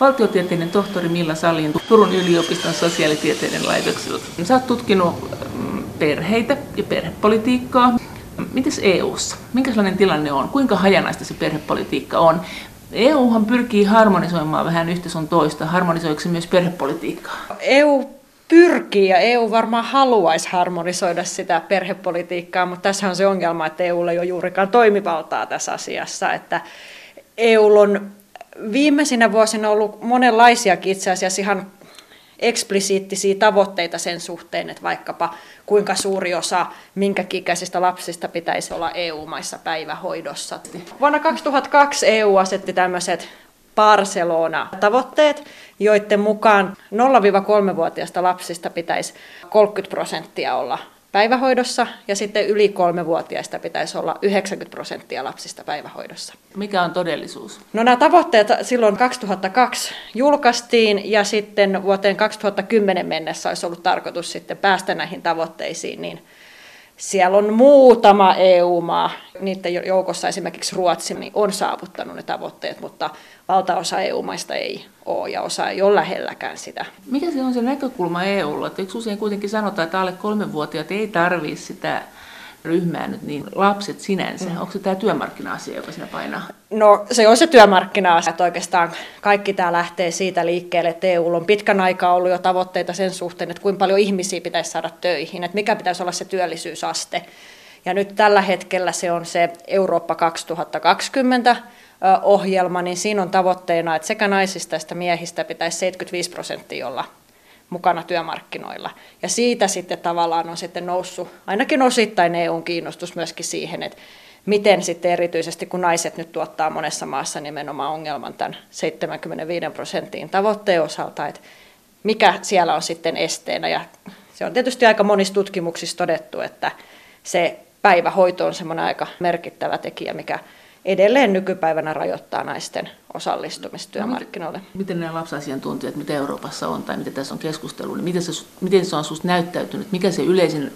valtiotieteiden tohtori Milla Salin Turun yliopiston sosiaalitieteiden laitokselta. Sä oot tutkinut mm, perheitä ja perhepolitiikkaa. Mites EU:ssa? Minkälainen tilanne on? Kuinka hajanaista se perhepolitiikka on? EUhan pyrkii harmonisoimaan vähän yhtä sun toista. Harmonisoiko se myös perhepolitiikkaa? EU pyrkii ja EU varmaan haluaisi harmonisoida sitä perhepolitiikkaa, mutta tässä on se ongelma, että EUlla ei ole juurikaan toimivaltaa tässä asiassa. Että EU on viimeisinä vuosina ollut monenlaisiakin itse asiassa ihan eksplisiittisiä tavoitteita sen suhteen, että vaikkapa kuinka suuri osa minkä ikäisistä lapsista pitäisi olla EU-maissa päivähoidossa. Vuonna 2002 EU asetti tämmöiset Barcelona-tavoitteet, joiden mukaan 0-3-vuotiaista lapsista pitäisi 30 prosenttia olla päivähoidossa ja sitten yli kolmevuotiaista pitäisi olla 90 prosenttia lapsista päivähoidossa. Mikä on todellisuus? No nämä tavoitteet silloin 2002 julkaistiin ja sitten vuoteen 2010 mennessä olisi ollut tarkoitus sitten päästä näihin tavoitteisiin, niin siellä on muutama EU-maa, niiden joukossa esimerkiksi Ruotsi niin on saavuttanut ne tavoitteet, mutta valtaosa EU-maista ei ole ja osa ei ole lähelläkään sitä. Mikä se on se näkökulma EUlla? Että eikö usein kuitenkin sanota, että alle kolmenvuotiaat ei tarvitse sitä ryhmää nyt, niin lapset sinänsä, mm. onko se tämä työmarkkina-asia, joka siinä painaa? No se on se työmarkkina-asia, että oikeastaan kaikki tämä lähtee siitä liikkeelle, että EU on pitkän aikaa ollut jo tavoitteita sen suhteen, että kuinka paljon ihmisiä pitäisi saada töihin, että mikä pitäisi olla se työllisyysaste. Ja nyt tällä hetkellä se on se Eurooppa 2020 ohjelma, niin siinä on tavoitteena, että sekä naisista että miehistä pitäisi 75 prosenttia olla mukana työmarkkinoilla. Ja siitä sitten tavallaan on sitten noussut ainakin osittain EUn kiinnostus myöskin siihen, että miten sitten erityisesti kun naiset nyt tuottaa monessa maassa nimenomaan ongelman tämän 75 prosenttiin tavoitteen osalta, että mikä siellä on sitten esteenä. Ja se on tietysti aika monissa tutkimuksissa todettu, että se päivähoito on semmoinen aika merkittävä tekijä, mikä edelleen nykypäivänä rajoittaa naisten osallistumista työmarkkinoille. No, miten, miten nämä lapsasiantuntijat, mitä Euroopassa on tai mitä tässä on keskustelu, niin miten se, miten se on sinusta näyttäytynyt? Mikä se yleisin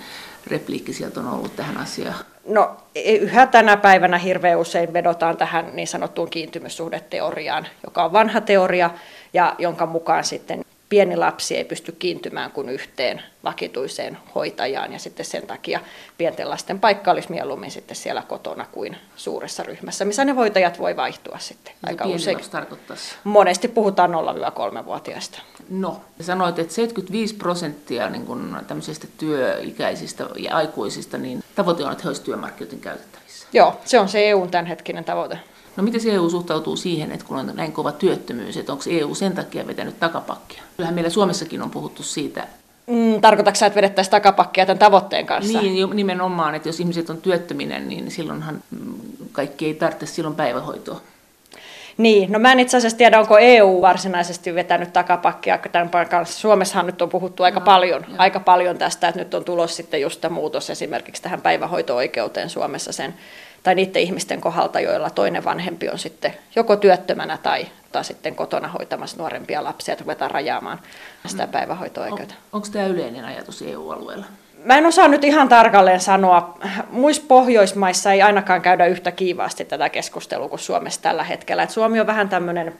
repliikki sieltä on ollut tähän asiaan? No yhä tänä päivänä hirveän usein vedotaan tähän niin sanottuun kiintymyssuhdeteoriaan, joka on vanha teoria ja jonka mukaan sitten pieni lapsi ei pysty kiintymään kuin yhteen vakituiseen hoitajaan ja sitten sen takia pienten lasten paikka olisi mieluummin sitten siellä kotona kuin suuressa ryhmässä, missä ne hoitajat voi vaihtua sitten ja aika usein. tarkoittaisi? Monesti puhutaan 0-3-vuotiaista. No, sanoit, että 75 prosenttia niin kun tämmöisistä työikäisistä ja aikuisista, niin tavoite on, että he olisivat työmarkkinoiden käytettävissä. Joo, se on se EUn tämänhetkinen tavoite. No miten se EU suhtautuu siihen, että kun on näin kova työttömyys, että onko EU sen takia vetänyt takapakkia? Kyllähän meillä Suomessakin on puhuttu siitä. Mm, tarkoitatko sä, että vedettäisiin takapakkia tämän tavoitteen kanssa? Niin, nimenomaan, että jos ihmiset on työttöminen, niin silloinhan mm, kaikki ei tarvitse silloin päivähoitoa. Niin, no mä en itse asiassa tiedä, onko EU varsinaisesti vetänyt takapakkia tämän kanssa. Suomessahan nyt on puhuttu aika no, paljon, aika paljon tästä, että nyt on tulos sitten just muutos esimerkiksi tähän päivähoito-oikeuteen Suomessa sen tai niiden ihmisten kohdalta, joilla toinen vanhempi on sitten joko työttömänä tai, tai sitten kotona hoitamassa nuorempia lapsia, että ruvetaan rajaamaan sitä mm. päivähoito-oikeutta. On, onko tämä yleinen ajatus EU-alueella? Mä en osaa nyt ihan tarkalleen sanoa. Muissa Pohjoismaissa ei ainakaan käydä yhtä kiivaasti tätä keskustelua kuin Suomessa tällä hetkellä. Et Suomi on vähän tämmöinen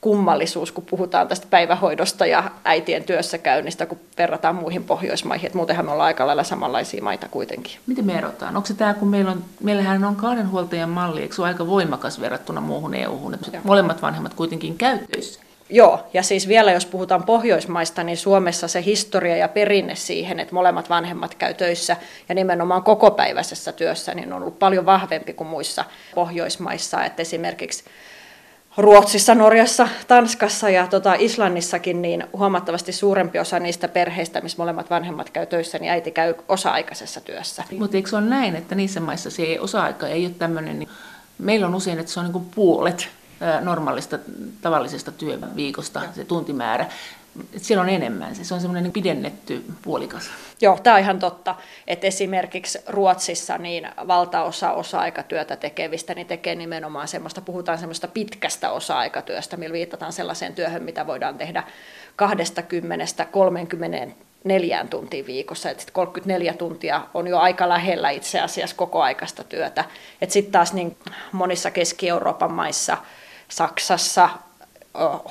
kummallisuus, kun puhutaan tästä päivähoidosta ja äitien työssäkäynnistä, kun verrataan muihin Pohjoismaihin. Et muutenhan me ollaan aika lailla samanlaisia maita kuitenkin. Miten me erotaan? Onko se tämä, kun meillä on, meillähän on kahden huoltajan malli, eikö se ole aika voimakas verrattuna muuhun EU-hun, että molemmat vanhemmat kuitenkin käytöissä? Joo, ja siis vielä jos puhutaan Pohjoismaista, niin Suomessa se historia ja perinne siihen, että molemmat vanhemmat käy töissä ja nimenomaan kokopäiväisessä työssä, niin on ollut paljon vahvempi kuin muissa Pohjoismaissa. Että esimerkiksi Ruotsissa, Norjassa, Tanskassa ja tota Islannissakin niin huomattavasti suurempi osa niistä perheistä, missä molemmat vanhemmat käy töissä, niin äiti käy osa-aikaisessa työssä. Mutta eikö se ole näin, että niissä maissa se osa-aika ei ole tämmöinen, niin meillä on usein, että se on niin kuin puolet normaalista tavallisesta työviikosta se tuntimäärä. Et siellä on enemmän, se on semmoinen pidennetty puolikas. Joo, tämä on ihan totta, että esimerkiksi Ruotsissa niin valtaosa osa-aikatyötä tekevistä niin tekee nimenomaan semmoista, puhutaan semmoista pitkästä osa-aikatyöstä, millä viitataan sellaiseen työhön, mitä voidaan tehdä 20-30 neljään tuntiin viikossa. Että 34 tuntia on jo aika lähellä itse asiassa koko aikaista työtä. Sitten taas niin monissa Keski-Euroopan maissa, Saksassa,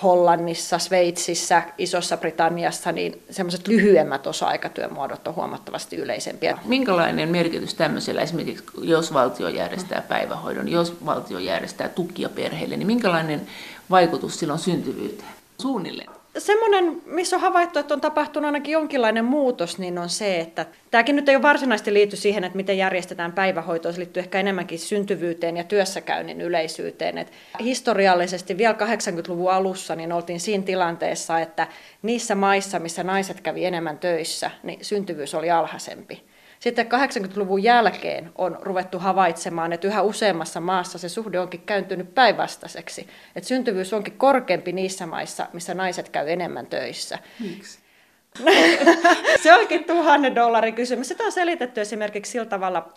Hollannissa, Sveitsissä, Isossa Britanniassa, niin semmoiset lyhyemmät osa-aikatyömuodot on huomattavasti yleisempiä. Minkälainen merkitys tämmöisellä esimerkiksi, jos valtio järjestää päivähoidon, jos valtio järjestää tukia perheille, niin minkälainen vaikutus sillä on syntyvyyteen? Suunnilleen. Semmoinen, missä on havaittu, että on tapahtunut ainakin jonkinlainen muutos, niin on se, että tämäkin nyt ei ole varsinaisesti liity siihen, että miten järjestetään päivähoitoa, se liittyy ehkä enemmänkin syntyvyyteen ja työssäkäynnin yleisyyteen. Että historiallisesti vielä 80-luvun alussa niin oltiin siinä tilanteessa, että niissä maissa, missä naiset kävi enemmän töissä, niin syntyvyys oli alhaisempi. Sitten 80-luvun jälkeen on ruvettu havaitsemaan, että yhä useammassa maassa se suhde onkin käyntynyt päinvastaiseksi. Että syntyvyys onkin korkeampi niissä maissa, missä naiset käy enemmän töissä. Miksi? se onkin tuhannen dollarin kysymys. Sitä on selitetty esimerkiksi sillä tavalla,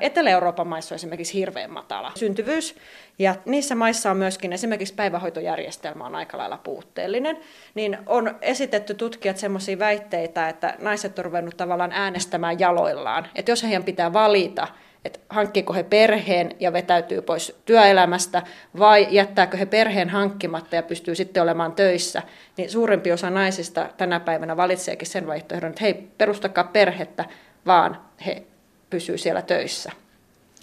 Etelä-Euroopan maissa on esimerkiksi hirveän matala syntyvyys, ja niissä maissa on myöskin esimerkiksi päivähoitojärjestelmä on aika lailla puutteellinen, niin on esitetty tutkijat sellaisia väitteitä, että naiset on ruvennut tavallaan äänestämään jaloillaan, että jos heidän pitää valita, että hankkiiko he perheen ja vetäytyy pois työelämästä, vai jättääkö he perheen hankkimatta ja pystyy sitten olemaan töissä, niin suurempi osa naisista tänä päivänä valitseekin sen vaihtoehdon, että hei, perustakaa perhettä, vaan he pysyy siellä töissä.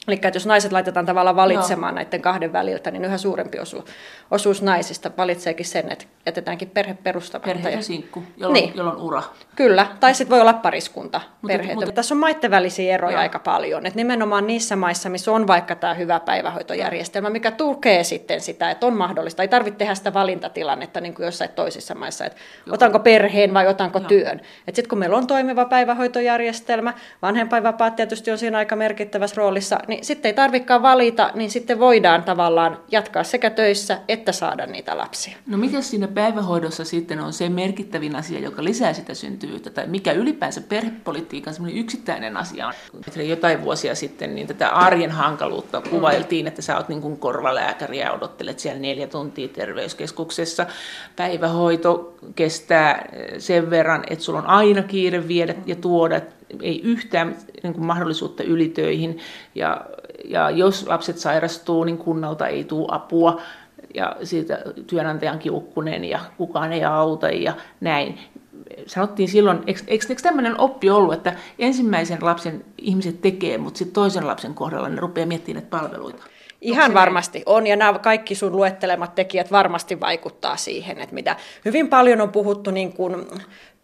Eli että jos naiset laitetaan tavallaan valitsemaan no. näiden kahden väliltä, niin yhä suurempi osuus, osuus naisista valitseekin sen, että jätetäänkin perhe perustamatta. Perhe ja sinkku, jolloin, niin. jolloin ura. Kyllä, tai sitten voi olla pariskunta perheitä. Mutta, Tässä on maitten välisiä eroja Joo. aika paljon. Et nimenomaan niissä maissa, missä on vaikka tämä hyvä päivähoitojärjestelmä, mikä tukee sitten sitä, että on mahdollista. Ei tarvitse tehdä sitä valintatilannetta niin kuin jossain toisissa maissa, että Joo. otanko perheen vai otanko Joo. työn. Sitten kun meillä on toimiva päivähoitojärjestelmä, vanhempainvapaat tietysti on siinä aika merkittävässä roolissa, niin sitten ei tarvikaan valita, niin sitten voidaan tavallaan jatkaa sekä töissä että saada niitä lapsia. No mikä siinä päivähoidossa sitten on se merkittävin asia, joka lisää sitä syntyvyyttä, tai mikä ylipäänsä perhepolitiikan semmoinen yksittäinen asia on? Jotain vuosia sitten niin tätä arjen hankaluutta kuvailtiin, että sä oot niin kuin korvalääkäri ja odottelet siellä neljä tuntia terveyskeskuksessa. Päivähoito kestää sen verran, että sulla on aina kiire viedä ja tuoda ei yhtään niin kuin mahdollisuutta ylitöihin. Ja, ja jos lapset sairastuu, niin kunnalta ei tule apua ja siitä työnantajan kiukkunen ja kukaan ei auta ja näin. Sanottiin silloin, eikö, eikö, tämmöinen oppi ollut, että ensimmäisen lapsen ihmiset tekee, mutta sitten toisen lapsen kohdalla ne rupeaa miettimään näitä palveluita? Ihan varmasti on, ja nämä kaikki sun luettelemat tekijät varmasti vaikuttaa siihen, että mitä hyvin paljon on puhuttu niin kuin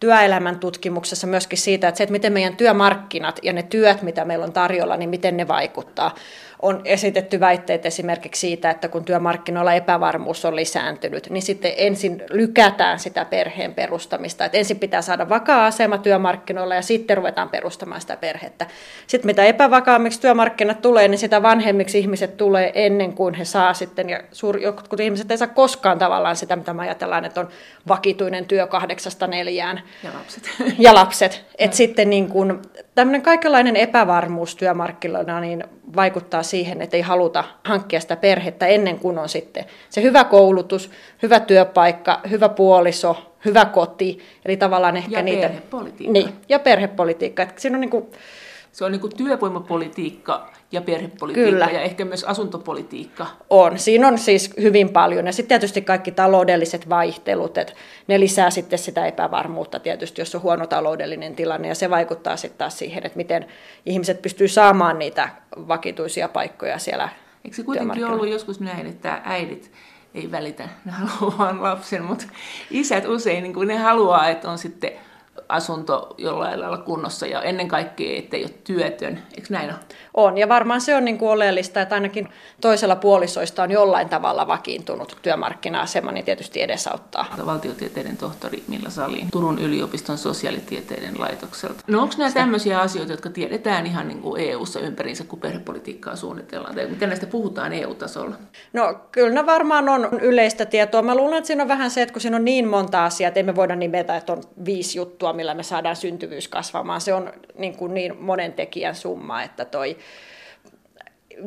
työelämän tutkimuksessa myöskin siitä, että se, että miten meidän työmarkkinat ja ne työt, mitä meillä on tarjolla, niin miten ne vaikuttaa on esitetty väitteet esimerkiksi siitä, että kun työmarkkinoilla epävarmuus on lisääntynyt, niin sitten ensin lykätään sitä perheen perustamista. Että ensin pitää saada vakaa asema työmarkkinoilla ja sitten ruvetaan perustamaan sitä perhettä. Sitten mitä epävakaammiksi työmarkkinat tulee, niin sitä vanhemmiksi ihmiset tulee ennen kuin he saa sitten, ja suuri, jotkut ihmiset ei saa koskaan tavallaan sitä, mitä me ajatellaan, että on vakituinen työ kahdeksasta neljään. Ja lapset. Ja lapset. Että sitten niin kuin, tämmöinen kaikenlainen epävarmuus työmarkkinoilla niin vaikuttaa siihen, että ei haluta hankkia sitä perhettä ennen kuin on sitten se hyvä koulutus, hyvä työpaikka, hyvä puoliso, hyvä koti. Eli tavallaan ehkä ja niitä... perhepolitiikka. Niin, ja perhepolitiikka. Että siinä on niin kuin... Se on niin kuin työvoimapolitiikka ja perhepolitiikka Kyllä. ja ehkä myös asuntopolitiikka. On. Siinä on siis hyvin paljon. Ja sitten tietysti kaikki taloudelliset vaihtelut, että ne lisää sitten sitä epävarmuutta tietysti, jos on huono taloudellinen tilanne. Ja se vaikuttaa sitten taas siihen, että miten ihmiset pystyy saamaan niitä vakituisia paikkoja siellä Eikö se kuitenkin ollut joskus näin, että äidit ei välitä, ne haluaa lapsen, mutta isät usein niin ne haluaa, että on sitten asunto jollain lailla kunnossa ja ennen kaikkea, ettei ole työtön. Eikö näin ole? On, ja varmaan se on niin kuin oleellista, että ainakin toisella puolisoista on jollain tavalla vakiintunut työmarkkina-asema, niin tietysti edesauttaa. Valtiotieteiden tohtori Milla Salin Turun yliopiston sosiaalitieteiden laitokselta. No onko nämä tämmöisiä asioita, jotka tiedetään ihan niin kuin EU-ssa ympäriinsä, kun perhepolitiikkaa suunnitellaan? Tai miten näistä puhutaan EU-tasolla? No kyllä ne varmaan on yleistä tietoa. Mä luulen, että siinä on vähän se, että kun siinä on niin monta asiaa, että emme voida nimetä, että on viisi juttua, millä me saadaan syntyvyys kasvamaan. Se on niin, kuin niin monen tekijän summa, että toi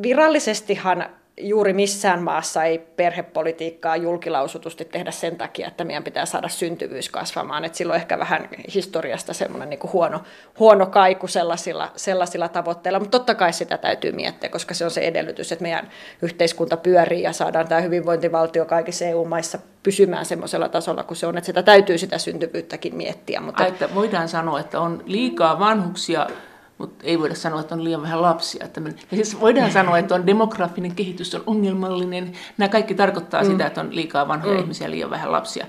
virallisestihan juuri missään maassa ei perhepolitiikkaa julkilausutusti tehdä sen takia, että meidän pitää saada syntyvyys kasvamaan. Et silloin ehkä vähän historiasta semmoinen niin huono, huono kaiku sellaisilla, sellaisilla tavoitteilla, mutta totta kai sitä täytyy miettiä, koska se on se edellytys, että meidän yhteiskunta pyörii ja saadaan tämä hyvinvointivaltio kaikissa EU-maissa pysymään semmoisella tasolla kuin se on, että sitä täytyy sitä syntyvyyttäkin miettiä. Mutta... Että voidaan sanoa, että on liikaa vanhuksia mutta ei voida sanoa, että on liian vähän lapsia. Ja siis voidaan sanoa, että on demografinen kehitys on ongelmallinen. Nämä kaikki tarkoittaa mm. sitä, että on liikaa vanhoja mm. ihmisiä ja liian vähän lapsia.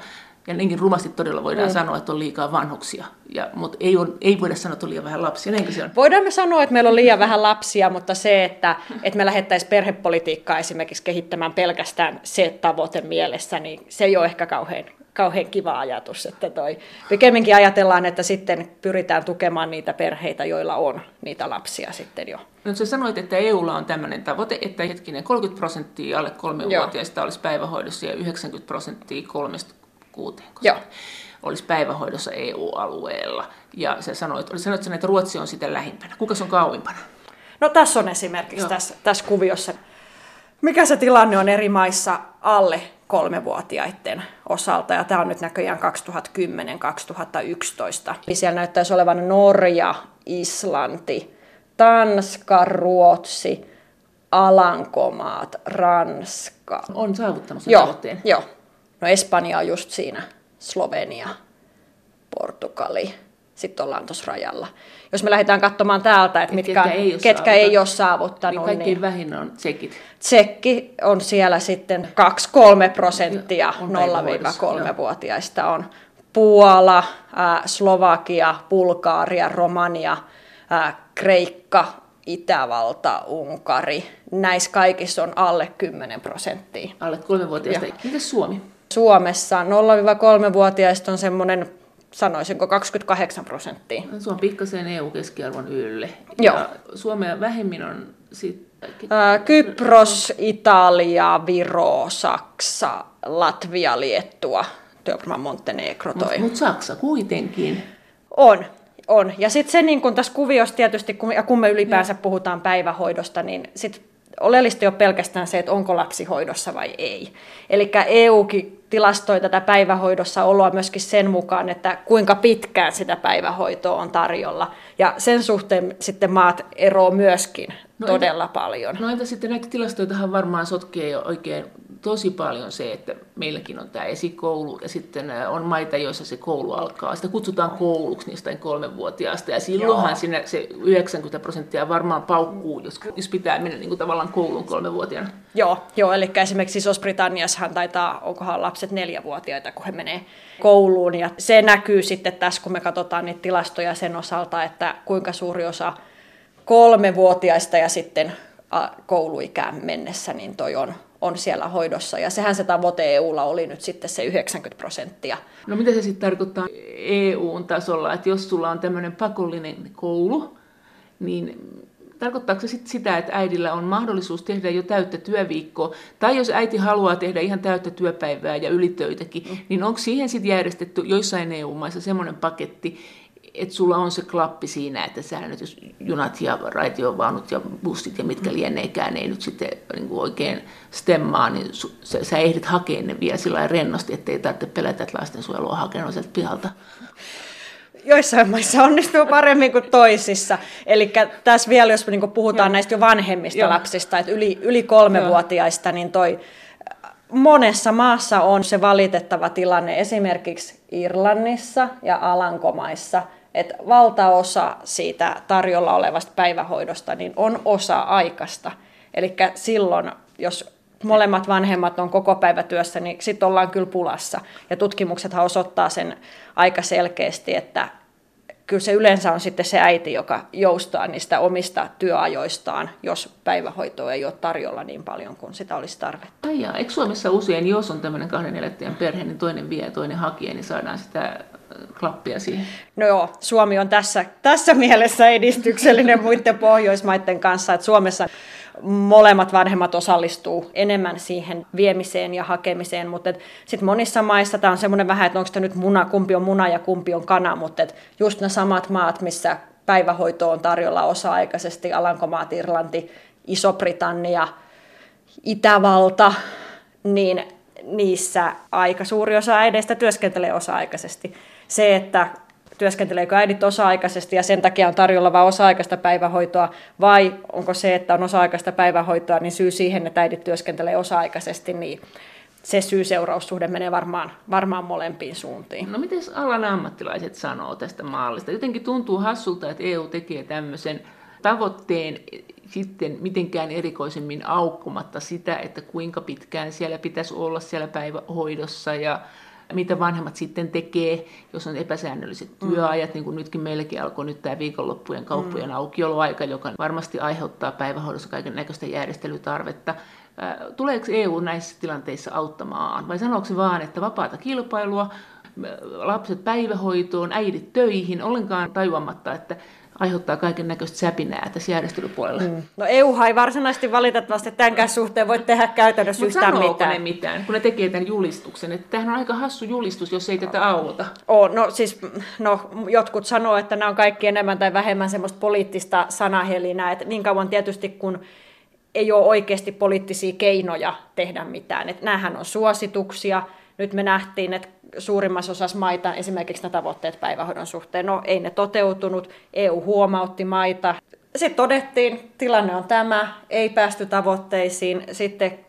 Ja niinkin rumasti todella voidaan mm. sanoa, että on liikaa vanhuksia, ja, mutta ei, on, ei voida sanoa, että on liian vähän lapsia. Näinkö se on? Voidaan me sanoa, että meillä on liian vähän lapsia, mutta se, että, että me lähettäisiin perhepolitiikkaa esimerkiksi kehittämään pelkästään se tavoite mielessä, niin se ei ole ehkä kauhean kauhean kiva ajatus, että toi, pikemminkin ajatellaan, että sitten pyritään tukemaan niitä perheitä, joilla on niitä lapsia sitten jo. No sä sanoit, että EUlla on tämmöinen tavoite, että hetkinen 30 prosenttia alle kolmevuotiaista olisi päivähoidossa ja 90 prosenttia kolmesta kuuteen olisi päivähoidossa EU-alueella. Ja sä sanoit, sanoit että Ruotsi on sitä lähimpänä. Kuka on kauimpana? No tässä on esimerkiksi tässä, tässä kuviossa. Mikä se tilanne on eri maissa alle kolmevuotiaiden osalta, ja tämä on nyt näköjään 2010-2011. Siellä näyttäisi olevan Norja, Islanti, Tanska, Ruotsi, Alankomaat, Ranska. On saavuttanut sen joo, tavoitteen. Joo. No Espanja on just siinä, Slovenia, Portugali, sitten ollaan tuossa rajalla. Jos me lähdetään katsomaan täältä, että mitkä, ketkä ei ole, ketkä ei ole saavuttanut. Niin kaikkein niin vähin on tsekit. Tsekki on siellä sitten 2-3 prosenttia 0-3-vuotiaista on. Puola, Slovakia, Bulgaaria, Romania, Kreikka, Itävalta, Unkari. Näissä kaikissa on alle 10 prosenttia. Alle kolmevuotiaista. Miten Suomi? Suomessa 0-3-vuotiaista on semmoinen sanoisinko 28 prosenttia. Se on pikkasen EU-keskiarvon ylle. Joo. Ja Suomea vähemmin on sitten... Kypros, Italia, Viro, Saksa, Latvia, Liettua, Työpärmä Montenegro toi. Mutta mut Saksa kuitenkin. On, on. Ja sitten se niin kun tässä kuviossa tietysti, kun, ja kun me ylipäänsä ja. puhutaan päivähoidosta, niin sitten oleellista ei ole pelkästään se, että onko lapsi hoidossa vai ei. Eli EUkin tilastoi tätä päivähoidossa oloa myöskin sen mukaan, että kuinka pitkään sitä päivähoitoa on tarjolla. Ja sen suhteen sitten maat eroo myöskin no todella entä, paljon. No entä sitten näitä tilastoitahan varmaan sotkee jo oikein tosi paljon se, että meilläkin on tämä esikoulu ja sitten on maita, joissa se koulu alkaa. Sitä kutsutaan kouluksi niistä kolmenvuotiaasta ja silloinhan sinne se 90 prosenttia varmaan paukkuu, jos, jos pitää mennä niin kuin tavallaan kouluun kolmenvuotiaana. Joo, joo eli esimerkiksi Iso-Britanniassahan taitaa, onkohan lapset neljävuotiaita, kun he menee kouluun ja se näkyy sitten tässä, kun me katsotaan niitä tilastoja sen osalta, että kuinka suuri osa kolmevuotiaista ja sitten kouluikään mennessä, niin toi on, on siellä hoidossa. Ja sehän se tavoite EUlla oli nyt sitten se 90 prosenttia. No mitä se sitten tarkoittaa EU-tasolla, että jos sulla on tämmöinen pakollinen koulu, niin tarkoittaako se sit sitä, että äidillä on mahdollisuus tehdä jo täyttä työviikkoa, tai jos äiti haluaa tehdä ihan täyttä työpäivää ja ylitöitäkin, mm. niin onko siihen sitten järjestetty joissain EU-maissa semmoinen paketti, että sulla on se klappi siinä, että sä nyt, jos junat ja raitiovaunut ja bussit ja mitkä lieneekään ei nyt sitten niin kuin oikein stemmaa, niin su, sä, sä ehdit hakea ne vielä sillä rennosti, ettei tarvitse pelätä, että lastensuojelu on hakenut sieltä pihalta. Joissain maissa onnistuu paremmin kuin toisissa. Eli tässä vielä, jos niin puhutaan Joo. näistä jo vanhemmista Joo. lapsista, että yli, yli kolmevuotiaista, niin toi monessa maassa on se valitettava tilanne, esimerkiksi Irlannissa ja Alankomaissa, että valtaosa siitä tarjolla olevasta päivähoidosta niin on osa-aikaista. Eli silloin, jos molemmat vanhemmat on koko päivä työssä, niin sitten ollaan kyllä pulassa. Ja tutkimuksethan osoittaa sen aika selkeästi, että kyllä se yleensä on sitten se äiti, joka joustaa niistä omista työajoistaan, jos päivähoitoa ei ole tarjolla niin paljon kuin sitä olisi tarvetta. Ai jaa, eikö Suomessa usein, jos on tämmöinen kahden perhe, niin toinen vie ja toinen hakee, niin saadaan sitä klappia siihen? No joo, Suomi on tässä, tässä mielessä edistyksellinen muiden Pohjoismaiden kanssa, että Suomessa molemmat vanhemmat osallistuu enemmän siihen viemiseen ja hakemiseen, mutta sitten monissa maissa tämä on semmoinen vähän, että onko tämä nyt muna, kumpi on muna ja kumpi on kana, mutta just ne samat maat, missä päivähoito on tarjolla osa-aikaisesti, Alankomaat, Irlanti, Iso-Britannia Itävalta, niin niissä aika suuri osa äideistä työskentelee osa-aikaisesti. Se, että työskenteleekö äidit osa-aikaisesti ja sen takia on tarjolla vain osa-aikaista päivähoitoa, vai onko se, että on osa-aikaista päivähoitoa, niin syy siihen, että äidit työskentelee osa-aikaisesti, niin se syy-seuraussuhde menee varmaan, varmaan molempiin suuntiin. No miten alan ammattilaiset sanoo tästä maalista? Jotenkin tuntuu hassulta, että EU tekee tämmöisen tavoitteen sitten mitenkään erikoisemmin aukkumatta sitä, että kuinka pitkään siellä pitäisi olla siellä päivähoidossa ja mitä vanhemmat sitten tekee, jos on epäsäännölliset mm. työajat, niin kuin nytkin meilläkin alkoi nyt tämä viikonloppujen kauppojen mm. aukioloaika, joka varmasti aiheuttaa päivähoidossa kaiken näköistä järjestelytarvetta. Tuleeko EU näissä tilanteissa auttamaan vai sanooko se vaan, että vapaata kilpailua, lapset päivähoitoon, äidit töihin, ollenkaan tajuamatta, että aiheuttaa kaiken näköistä säpinää tässä järjestelypuolella. Mm. No EU ei varsinaisesti valitettavasti tämänkään suhteen voi tehdä käytännössä Mut yhtään mitään. ne mitään, kun ne tekee tämän julistuksen? Että tämähän on aika hassu julistus, jos ei tätä auta. Oh, no siis, no, jotkut sanoo, että nämä on kaikki enemmän tai vähemmän semmoista poliittista sanahelinää, että niin kauan tietysti kun ei ole oikeasti poliittisia keinoja tehdä mitään. Että näähän on suosituksia. Nyt me nähtiin, että suurimmassa osassa maita esimerkiksi nämä tavoitteet päivähoidon suhteen, no ei ne toteutunut, EU huomautti maita. Sitten todettiin, tilanne on tämä, ei päästy tavoitteisiin, sitten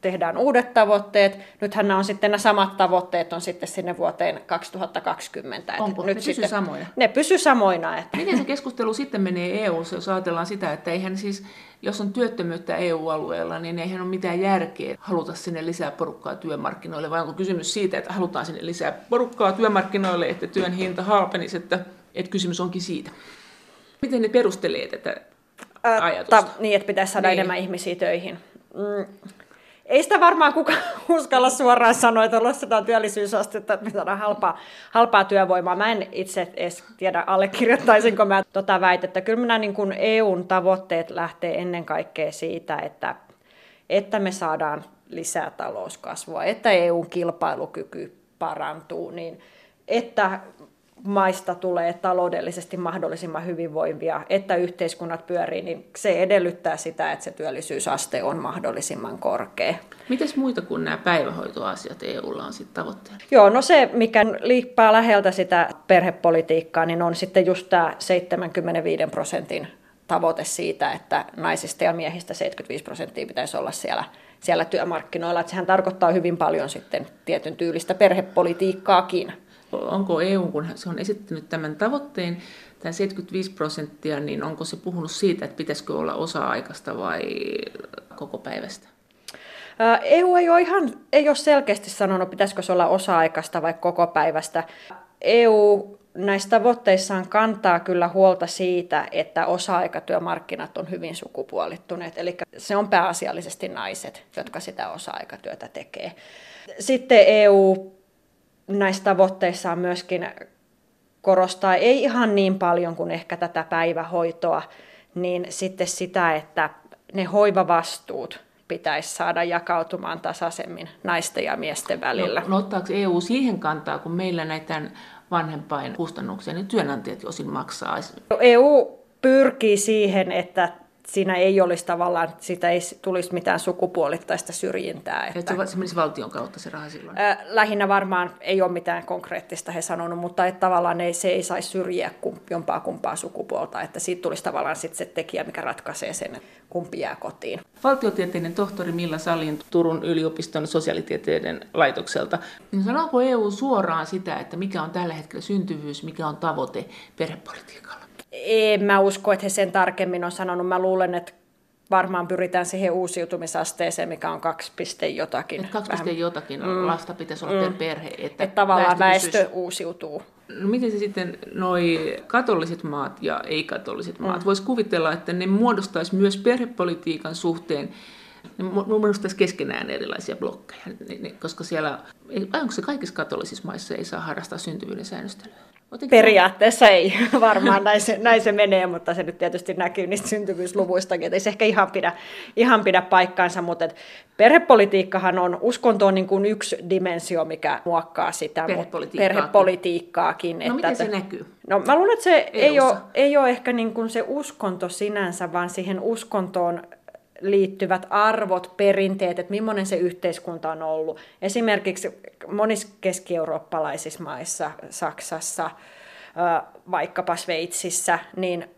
tehdään uudet tavoitteet. Nythän nämä on sitten nämä samat tavoitteet on sitten sinne vuoteen 2020. Onko? Nyt ne pysyy samoina? Ne pysyy samoina. Että. Miten se keskustelu sitten menee eu jos ajatellaan sitä, että eihän siis, jos on työttömyyttä EU-alueella, niin eihän ole mitään järkeä haluta sinne lisää porukkaa työmarkkinoille, vai onko kysymys siitä, että halutaan sinne lisää porukkaa työmarkkinoille, että työn hinta halpenisi, että, että kysymys onkin siitä. Miten ne perustelee tätä ajatusta? Ta, niin, että pitäisi saada niin. enemmän ihmisiä töihin. Mm ei sitä varmaan kukaan uskalla suoraan sanoa, että nostetaan työllisyysastetta, että me saadaan halpaa, halpaa työvoimaa. Mä en itse edes tiedä, allekirjoittaisinko mä tota väitettä. Kyllä minä niin kuin EUn tavoitteet lähtee ennen kaikkea siitä, että, että me saadaan lisää talouskasvua, että EUn kilpailukyky parantuu, niin että maista tulee taloudellisesti mahdollisimman hyvinvoivia, että yhteiskunnat pyörii, niin se edellyttää sitä, että se työllisyysaste on mahdollisimman korkea. Mites muita kuin nämä päivähoitoasiat EUlla on sitten tavoitteena? Joo, no se, mikä liippaa läheltä sitä perhepolitiikkaa, niin on sitten just tämä 75 prosentin tavoite siitä, että naisista ja miehistä 75 prosenttia pitäisi olla siellä, siellä työmarkkinoilla. Että sehän tarkoittaa hyvin paljon sitten tietyn tyylistä perhepolitiikkaakin onko EU, kun se on esittänyt tämän tavoitteen, tämä 75 prosenttia, niin onko se puhunut siitä, että pitäisikö olla osa-aikaista vai koko päivästä? EU ei ole ihan ei ole selkeästi sanonut, pitäisikö se olla osa-aikaista vai koko päivästä. EU näissä tavoitteissaan kantaa kyllä huolta siitä, että osa-aikatyömarkkinat on hyvin sukupuolittuneet. Eli se on pääasiallisesti naiset, jotka sitä osa-aikatyötä tekee. Sitten EU näissä tavoitteissa myöskin korostaa, ei ihan niin paljon kuin ehkä tätä päivähoitoa, niin sitten sitä, että ne hoivavastuut pitäisi saada jakautumaan tasaisemmin naisten ja miesten välillä. No, no ottaako EU siihen kantaa, kun meillä näitä vanhempain kustannuksia, niin työnantajat osin maksaa? EU pyrkii siihen, että siinä ei olisi tavallaan, sitä ei tulisi mitään sukupuolittaista syrjintää. Että, että se menisi valtion kautta se raha silloin? lähinnä varmaan ei ole mitään konkreettista he sanonut, mutta että tavallaan ei, se ei saisi syrjiä jompaa kumpaa sukupuolta, että siitä tulisi tavallaan sit se tekijä, mikä ratkaisee sen, että kumpi jää kotiin. Valtiotieteiden tohtori Milla Salin Turun yliopiston sosiaalitieteiden laitokselta. Niin sanooko EU suoraan sitä, että mikä on tällä hetkellä syntyvyys, mikä on tavoite perhepolitiikalla? En mä usko, että he sen tarkemmin on sanonut. Mä luulen, että varmaan pyritään siihen uusiutumisasteeseen, mikä on 2, jotakin. Et 2, vähän. jotakin mm. lasta pitäisi olla mm. per perhe. Että Et tavallaan väestö, väestö uusiutuu. No miten se sitten, noi katoliset maat ja ei-katoliset maat, mm. voisi kuvitella, että ne muodostaisi myös perhepolitiikan suhteen ne muodostaisi keskenään erilaisia blokkeja, koska siellä, onko se kaikissa katolisissa maissa ei saa harrastaa syntyvyyden säännöstelyä? Otinko Periaatteessa ei, varmaan näin se, näin se menee, mutta se nyt tietysti näkyy niistä syntyvyysluvuistakin, että ei se ehkä ihan pidä, ihan pidä paikkaansa, mutta et perhepolitiikkahan on, uskonto on niin kuin yksi dimensio, mikä muokkaa sitä perhepolitiikkaakin. perhepolitiikkaakin. No että, miten se näkyy? No mä luulen, että se ei ole, ei ole ehkä niin kuin se uskonto sinänsä, vaan siihen uskontoon liittyvät arvot, perinteet, että millainen se yhteiskunta on ollut. Esimerkiksi monissa keski-eurooppalaisissa maissa, Saksassa, vaikkapa Sveitsissä, niin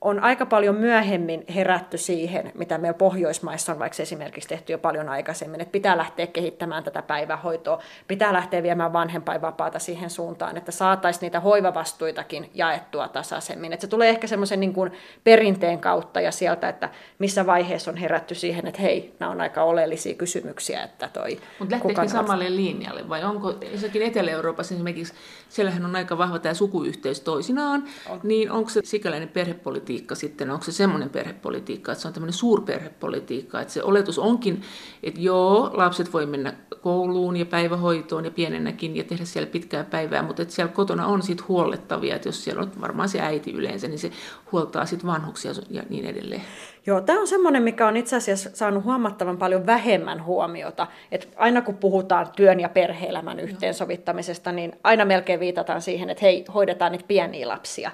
on aika paljon myöhemmin herätty siihen, mitä meillä Pohjoismaissa on vaikka esimerkiksi tehty jo paljon aikaisemmin, että pitää lähteä kehittämään tätä päivähoitoa, pitää lähteä viemään vanhempainvapaata siihen suuntaan, että saataisiin niitä hoivavastuitakin jaettua tasaisemmin. Että se tulee ehkä semmoisen niin kuin perinteen kautta ja sieltä, että missä vaiheessa on herätty siihen, että hei, nämä on aika oleellisia kysymyksiä, että toi... Mutta lähteekö samalle linjalle vai onko jossakin Etelä-Euroopassa esimerkiksi, siellähän on aika vahva tämä sukuyhteys toisinaan, on. niin onko se sikäläinen perhepolitiikka perhepolitiikka sitten, onko se semmoinen perhepolitiikka, että se on tämmöinen suurperhepolitiikka, että se oletus onkin, että joo, lapset voi mennä kouluun ja päivähoitoon ja pienennäkin ja tehdä siellä pitkää päivää, mutta että siellä kotona on sitten huollettavia, että jos siellä on varmaan se äiti yleensä, niin se huoltaa sitten vanhuksia ja niin edelleen. Joo, tämä on semmoinen, mikä on itse asiassa saanut huomattavan paljon vähemmän huomiota. Että aina kun puhutaan työn ja perhe-elämän yhteensovittamisesta, niin aina melkein viitataan siihen, että hei, hoidetaan niitä pieniä lapsia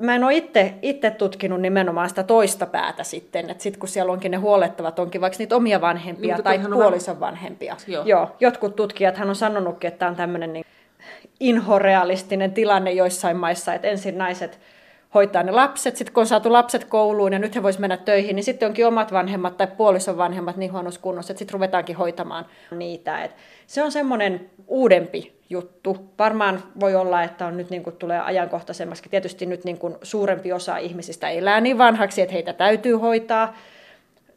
mä en ole itse, itse tutkinut nimenomaan sitä toista päätä sitten, että sitten kun siellä onkin ne huolettavat, onkin vaikka niitä omia vanhempia niin, tai puolison vanhempia. Joo. Joo. Jotkut tutkijat on sanonutkin, että tämä on tämmöinen niin inhorealistinen tilanne joissain maissa, että ensin naiset hoitaa ne lapset, sitten kun on saatu lapset kouluun ja nyt he voisivat mennä töihin, niin sitten onkin omat vanhemmat tai puolison vanhemmat niin huonossa kunnossa, että sitten ruvetaankin hoitamaan niitä. Et se on semmoinen uudempi juttu. Varmaan voi olla, että on nyt niin kuin tulee ajankohtaisemmaksi. Tietysti nyt niin kuin suurempi osa ihmisistä elää niin vanhaksi, että heitä täytyy hoitaa.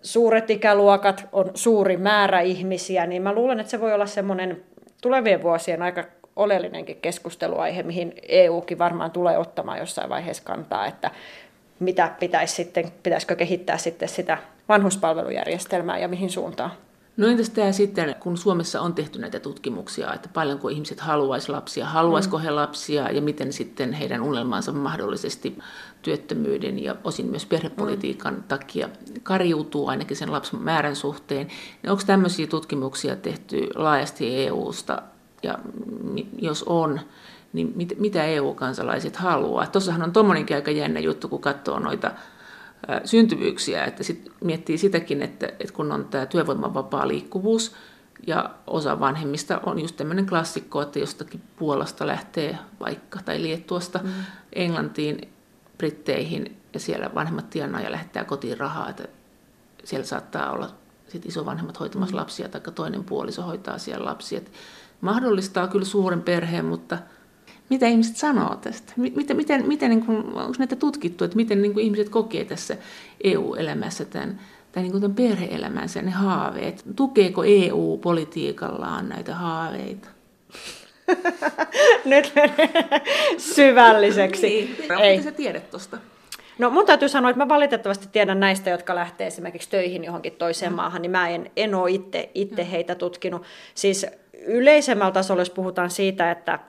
Suuret ikäluokat on suuri määrä ihmisiä, niin mä luulen, että se voi olla semmoinen tulevien vuosien aika oleellinenkin keskusteluaihe, mihin EUkin varmaan tulee ottamaan jossain vaiheessa kantaa, että mitä pitäisi sitten, pitäisikö kehittää sitten sitä vanhuspalvelujärjestelmää ja mihin suuntaan. No entäs tämä sitten, kun Suomessa on tehty näitä tutkimuksia, että paljonko ihmiset haluaisi lapsia, haluaisiko he lapsia ja miten sitten heidän unelmansa mahdollisesti työttömyyden ja osin myös perhepolitiikan mm. takia kariutuu ainakin sen lapsen määrän suhteen. Niin onko tämmöisiä tutkimuksia tehty laajasti EU-sta ja jos on, niin mit, mitä EU-kansalaiset haluaa? Tuossahan on tuommoinenkin aika jännä juttu, kun katsoo noita syntyvyyksiä, että sit miettii sitäkin, että, että kun on tämä työvoiman vapaa liikkuvuus, ja osa vanhemmista on just tämmöinen klassikko, että jostakin Puolasta lähtee vaikka, tai Liettuosta mm. Englantiin, Britteihin, ja siellä vanhemmat tienaa ja lähettää kotiin rahaa, että siellä saattaa olla sit isovanhemmat hoitamassa mm. lapsia, tai toinen puoliso hoitaa siellä lapsia. Et mahdollistaa kyllä suuren perheen, mutta – mitä ihmiset sanoo tästä? Miten, miten, miten niin kuin, onko näitä tutkittu, että miten niin kuin ihmiset kokee tässä EU-elämässä tämän, tai niin kuin tämän perhe-elämänsä, ne haaveet? Tukeeko EU politiikallaan näitä haaveita? Nyt syvälliseksi. niin, Ei. Mitä sä tiedät tuosta? No mun täytyy sanoa, että mä valitettavasti tiedän näistä, jotka lähtee esimerkiksi töihin johonkin toiseen mm. maahan, niin mä en, en ole itse, itse mm. heitä tutkinut. Siis yleisemmällä tasolla, jos puhutaan siitä, että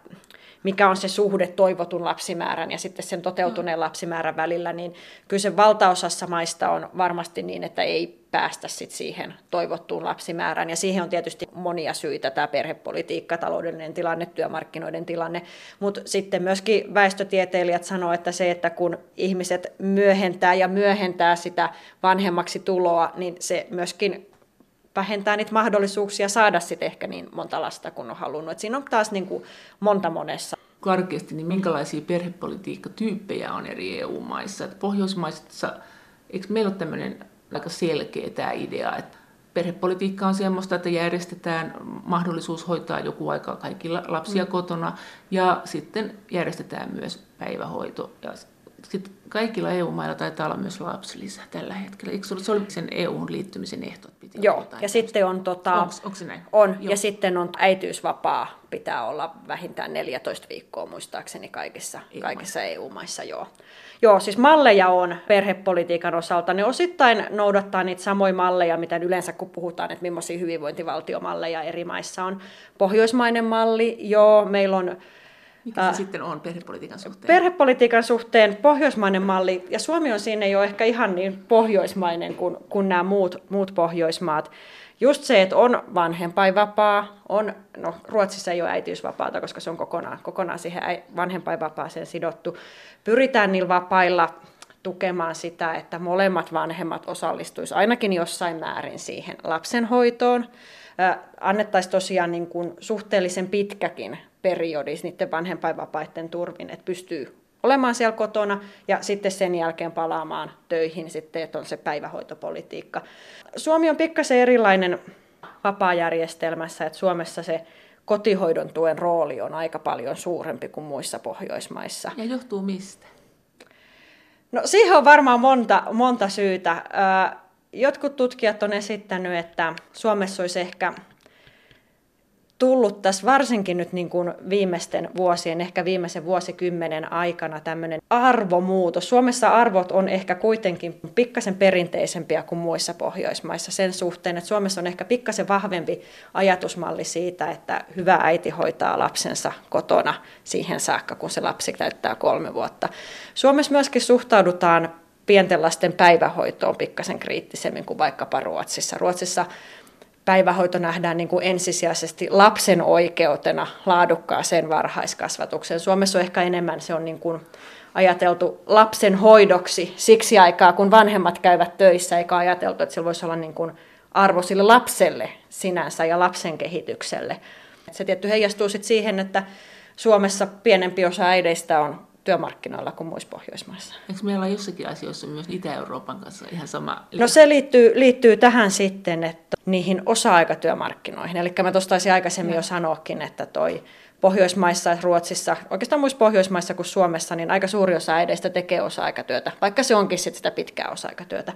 mikä on se suhde toivotun lapsimäärän ja sitten sen toteutuneen lapsimäärän välillä, niin kyllä se valtaosassa maista on varmasti niin, että ei päästä sit siihen toivottuun lapsimäärään. Ja siihen on tietysti monia syitä, tämä perhepolitiikka, taloudellinen tilanne, työmarkkinoiden tilanne. Mutta sitten myöskin väestötieteilijät sanoo, että se, että kun ihmiset myöhentää ja myöhentää sitä vanhemmaksi tuloa, niin se myöskin vähentää niitä mahdollisuuksia saada sitten ehkä niin monta lasta kuin on halunnut. Et siinä on taas niin kuin monta monessa. Karkeasti, niin minkälaisia perhepolitiikkatyyppejä on eri EU-maissa? Et Pohjoismaissa, eikö meillä ole tämmöinen aika selkeä tämä idea, että perhepolitiikka on sellaista, että järjestetään mahdollisuus hoitaa joku aika kaikki lapsia mm. kotona ja sitten järjestetään myös päivähoito ja sitten kaikilla EU-mailla taitaa olla myös lapsilisä tällä hetkellä. Eikö se oli sen EU-hun liittymisen ehto? Piti Joo, ja sitten on... Tota, onko, se näin? On, Joo. ja sitten on äitiysvapaa pitää olla vähintään 14 viikkoa muistaakseni kaikissa, EU kaikissa EU-maissa. Joo. Joo, siis malleja on perhepolitiikan osalta. Ne osittain noudattaa niitä samoja malleja, mitä yleensä kun puhutaan, että millaisia hyvinvointivaltiomalleja eri maissa on. Pohjoismainen malli, joo, meillä on mikä se äh, sitten on perhepolitiikan suhteen? Perhepolitiikan suhteen pohjoismainen malli, ja Suomi on siinä jo ehkä ihan niin pohjoismainen kuin, kuin nämä muut, muut Pohjoismaat. Just se, että on vanhempainvapaa, on, no Ruotsissa ei ole äitiysvapaata, koska se on kokonaan, kokonaan siihen vanhempainvapaaseen sidottu. Pyritään niillä vapailla tukemaan sitä, että molemmat vanhemmat osallistuisivat ainakin jossain määrin siihen lapsenhoitoon. Annettaisiin tosiaan niin kuin suhteellisen pitkäkin periodi niiden vanhempainvapaiden turvin, että pystyy olemaan siellä kotona ja sitten sen jälkeen palaamaan töihin sitten, että on se päivähoitopolitiikka. Suomi on pikkasen erilainen vapaajärjestelmässä, että Suomessa se kotihoidon tuen rooli on aika paljon suurempi kuin muissa Pohjoismaissa. Ja johtuu mistä? No siihen on varmaan monta, monta syytä. Jotkut tutkijat on esittänyt, että Suomessa olisi ehkä tullut tässä varsinkin nyt niin kuin viimeisten vuosien, ehkä viimeisen vuosikymmenen aikana tämmöinen arvomuutos. Suomessa arvot on ehkä kuitenkin pikkasen perinteisempiä kuin muissa Pohjoismaissa sen suhteen, että Suomessa on ehkä pikkasen vahvempi ajatusmalli siitä, että hyvä äiti hoitaa lapsensa kotona siihen saakka, kun se lapsi täyttää kolme vuotta. Suomessa myöskin suhtaudutaan pienten lasten päivähoitoon pikkasen kriittisemmin kuin vaikkapa Ruotsissa. Ruotsissa päivähoito nähdään niin kuin ensisijaisesti lapsen oikeutena laadukkaaseen varhaiskasvatukseen. Suomessa on ehkä enemmän se on niin kuin ajateltu lapsen hoidoksi siksi aikaa, kun vanhemmat käyvät töissä, eikä ajateltu, että sillä voisi olla niin kuin arvo sille lapselle sinänsä ja lapsen kehitykselle. Se tietty heijastuu siihen, että Suomessa pienempi osa äideistä on työmarkkinoilla kuin muissa Pohjoismaissa. Eikö meillä ole jossakin asioissa myös Itä-Euroopan kanssa ihan sama? No se liittyy, liittyy tähän sitten, että niihin osa-aikatyömarkkinoihin. Eli mä tuosta aikaisemmin ja. jo sanoakin, että toi Pohjoismaissa, Ruotsissa, oikeastaan muissa Pohjoismaissa kuin Suomessa, niin aika suuri osa äideistä tekee osa-aikatyötä, vaikka se onkin sitä pitkää osa-aikatyötä.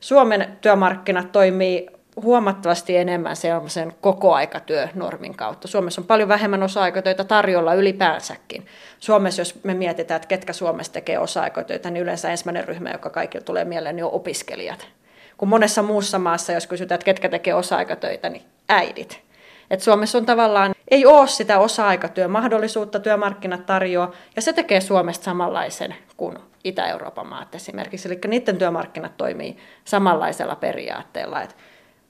Suomen työmarkkinat toimii huomattavasti enemmän sellaisen kokoaikatyönormin kautta. Suomessa on paljon vähemmän osa-aikatöitä tarjolla ylipäänsäkin. Suomessa, jos me mietitään, että ketkä Suomessa tekee osa-aikatöitä, niin yleensä ensimmäinen ryhmä, joka kaikille tulee mieleen, niin on opiskelijat. Kun monessa muussa maassa, jos kysytään, että ketkä tekee osa-aikatöitä, niin äidit. Et Suomessa on tavallaan, ei ole sitä osa-aikatyömahdollisuutta, työmarkkinat tarjoaa, ja se tekee Suomesta samanlaisen kuin Itä-Euroopan maat esimerkiksi. Eli niiden työmarkkinat toimii samanlaisella periaatteella, että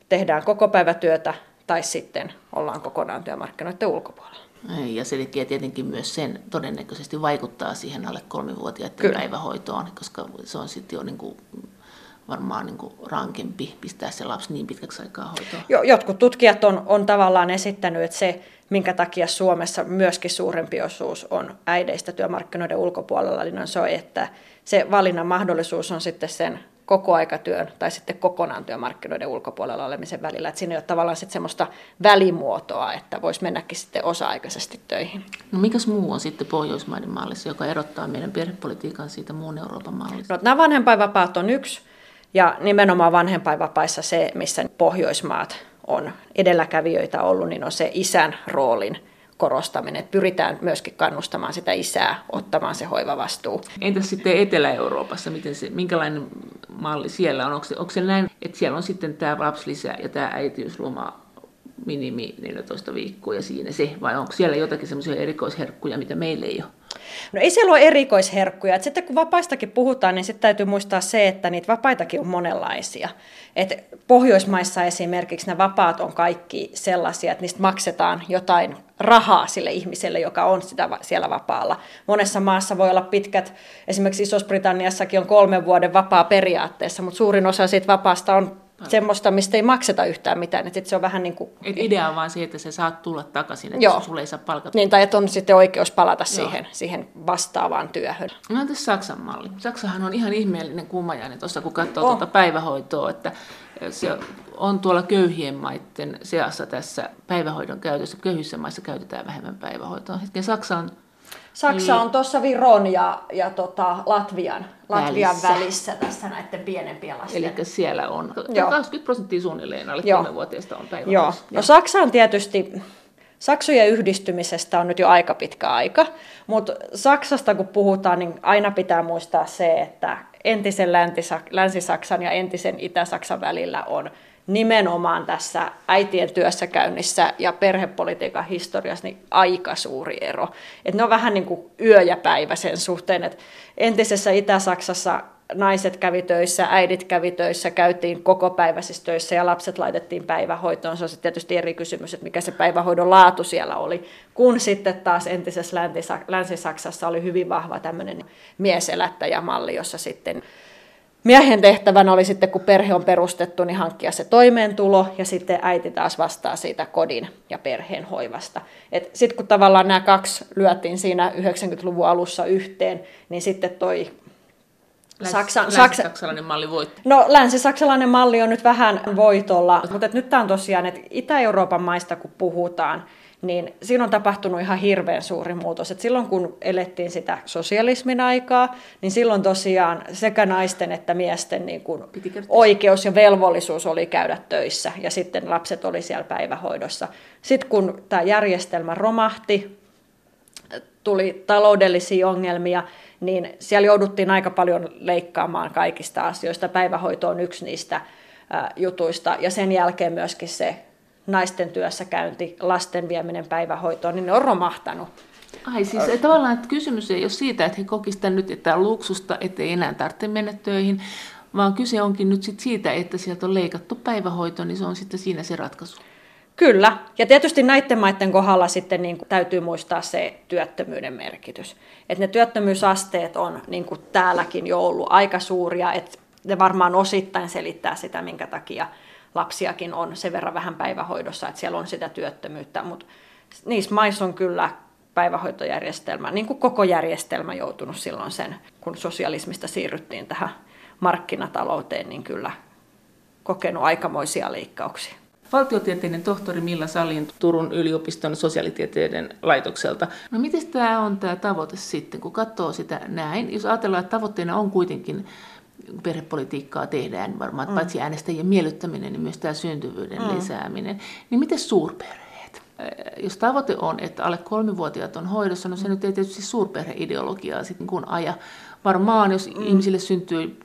tehdään koko päivätyötä tai sitten ollaan kokonaan työmarkkinoiden ulkopuolella. Ja se tekee tietenkin myös sen, todennäköisesti vaikuttaa siihen alle kolmivuotiaiden Kyllä. päivähoitoon, koska se on sitten jo niin kuin varmaan niin kuin rankempi pistää se lapsi niin pitkäksi aikaa hoitoon. Jo, jotkut tutkijat on, on tavallaan esittänyt, että se, minkä takia Suomessa myöskin suurempi osuus on äideistä työmarkkinoiden ulkopuolella, niin on se, että se valinnan mahdollisuus on sitten sen kokoaikatyön tai sitten kokonaan työmarkkinoiden ulkopuolella olemisen välillä. Että siinä ei ole tavallaan sitten semmoista välimuotoa, että voisi mennäkin sitten osa-aikaisesti töihin. No mikäs muu on sitten Pohjoismaiden mallissa, joka erottaa meidän perhepolitiikan siitä muun Euroopan mallista? No, nämä vanhempainvapaat on yksi, ja nimenomaan vanhempainvapaissa se, missä Pohjoismaat on edelläkävijöitä ollut, niin on se isän roolin korostaminen, että pyritään myöskin kannustamaan sitä isää ottamaan se hoivavastuu. Entäs sitten Etelä-Euroopassa, miten se, minkälainen malli siellä on? Onko se, onko se näin, että siellä on sitten tämä lapsilisä ja tämä äitiysloma minimi 14 viikkoa ja siinä se, vai onko siellä jotakin semmoisia erikoisherkkuja, mitä meillä ei ole? No ei siellä ole erikoisherkkuja. Et sitten kun vapaistakin puhutaan, niin sitten täytyy muistaa se, että niitä vapaitakin on monenlaisia. Et Pohjoismaissa esimerkiksi nämä vapaat on kaikki sellaisia, että niistä maksetaan jotain rahaa sille ihmiselle, joka on sitä siellä vapaalla. Monessa maassa voi olla pitkät, esimerkiksi Iso-Britanniassakin on kolmen vuoden vapaa periaatteessa, mutta suurin osa siitä vapaasta on semmoista, mistä ei makseta yhtään mitään. Että se on vähän niin kuin... Et idea on vaan se, että sä saat tulla takaisin, että Joo. sulle ei saa palkata. Niin, tai että on sitten oikeus palata siihen, siihen vastaavaan työhön. No tässä Saksan malli. Saksahan on ihan ihmeellinen kummajainen tuossa, kun katsoo oh. tuota päivähoitoa, että se on tuolla köyhien maiden seassa tässä päivähoidon käytössä. Köyhissä maissa käytetään vähemmän päivähoitoa. Hetken Saksa on Saksa niin. on tuossa Viron ja, ja tota Latvian, Latvian välissä. välissä tässä näiden pienempien lasten. Eli siellä on Joo. 20 prosenttia suunnilleen alle kolmevuotiaista on päivähoidossa. Joo. No Saksa on tietysti, Saksojen yhdistymisestä on nyt jo aika pitkä aika, mutta Saksasta kun puhutaan, niin aina pitää muistaa se, että entisen Länsi-Saksan ja entisen Itä-Saksan välillä on nimenomaan tässä äitien työssäkäynnissä ja perhepolitiikan historiassa niin aika suuri ero. Et ne on vähän niin kuin yö ja päivä sen suhteen, että entisessä Itä-Saksassa naiset kävi töissä, äidit kävi töissä, käytiin koko päiväisissä töissä ja lapset laitettiin päivähoitoon. Se on tietysti eri kysymys, että mikä se päivähoidon laatu siellä oli. Kun sitten taas entisessä Länsi-Saksassa oli hyvin vahva tämmöinen mieselättäjämalli, jossa sitten miehen tehtävänä oli sitten, kun perhe on perustettu, niin hankkia se toimeentulo ja sitten äiti taas vastaa siitä kodin ja perheen hoivasta. Sitten kun tavallaan nämä kaksi lyötiin siinä 90-luvun alussa yhteen, niin sitten toi Saksan, länsi-saksalainen malli voitti. No länsi-saksalainen malli on nyt vähän voitolla, mutta nyt tämä on tosiaan, että Itä-Euroopan maista kun puhutaan, niin siinä on tapahtunut ihan hirveän suuri muutos. Et silloin kun elettiin sitä sosialismin aikaa, niin silloin tosiaan sekä naisten että miesten niin kun oikeus ja velvollisuus oli käydä töissä ja sitten lapset oli siellä päivähoidossa. Sitten kun tämä järjestelmä romahti, tuli taloudellisia ongelmia, niin siellä jouduttiin aika paljon leikkaamaan kaikista asioista. Päivähoito on yksi niistä jutuista ja sen jälkeen myöskin se naisten työssäkäynti, lasten vieminen päivähoitoon, niin ne on romahtanut. Ai siis että tavallaan että kysymys ei ole siitä, että he kokisivat nyt, että luksusta, ettei enää tarvitse mennä töihin, vaan kyse onkin nyt sit siitä, että sieltä on leikattu päivähoito, niin se on sitten siinä se ratkaisu. Kyllä, ja tietysti näiden maiden kohdalla sitten niin kuin täytyy muistaa se työttömyyden merkitys. Että ne työttömyysasteet on niin kuin täälläkin jo ollut aika suuria, että ne varmaan osittain selittää sitä, minkä takia lapsiakin on sen verran vähän päivähoidossa, että siellä on sitä työttömyyttä, mutta niissä maissa on kyllä päivähoitojärjestelmä, niin kuin koko järjestelmä joutunut silloin sen, kun sosialismista siirryttiin tähän markkinatalouteen, niin kyllä kokenut aikamoisia leikkauksia. Valtiotieteiden tohtori Milla Salin Turun yliopiston sosiaalitieteiden laitokselta. No miten tämä on tämä tavoite sitten, kun katsoo sitä näin? Jos ajatellaan, että tavoitteena on kuitenkin perhepolitiikkaa tehdään varmaan, mm. paitsi äänestäjien miellyttäminen, niin myös tämä syntyvyyden mm. lisääminen. Niin miten suurperheet? Jos tavoite on, että alle kolmivuotiaat on hoidossa, no se nyt ei tietysti suurperheideologiaa sitten kun aja. Varmaan, jos mm. ihmisille syntyy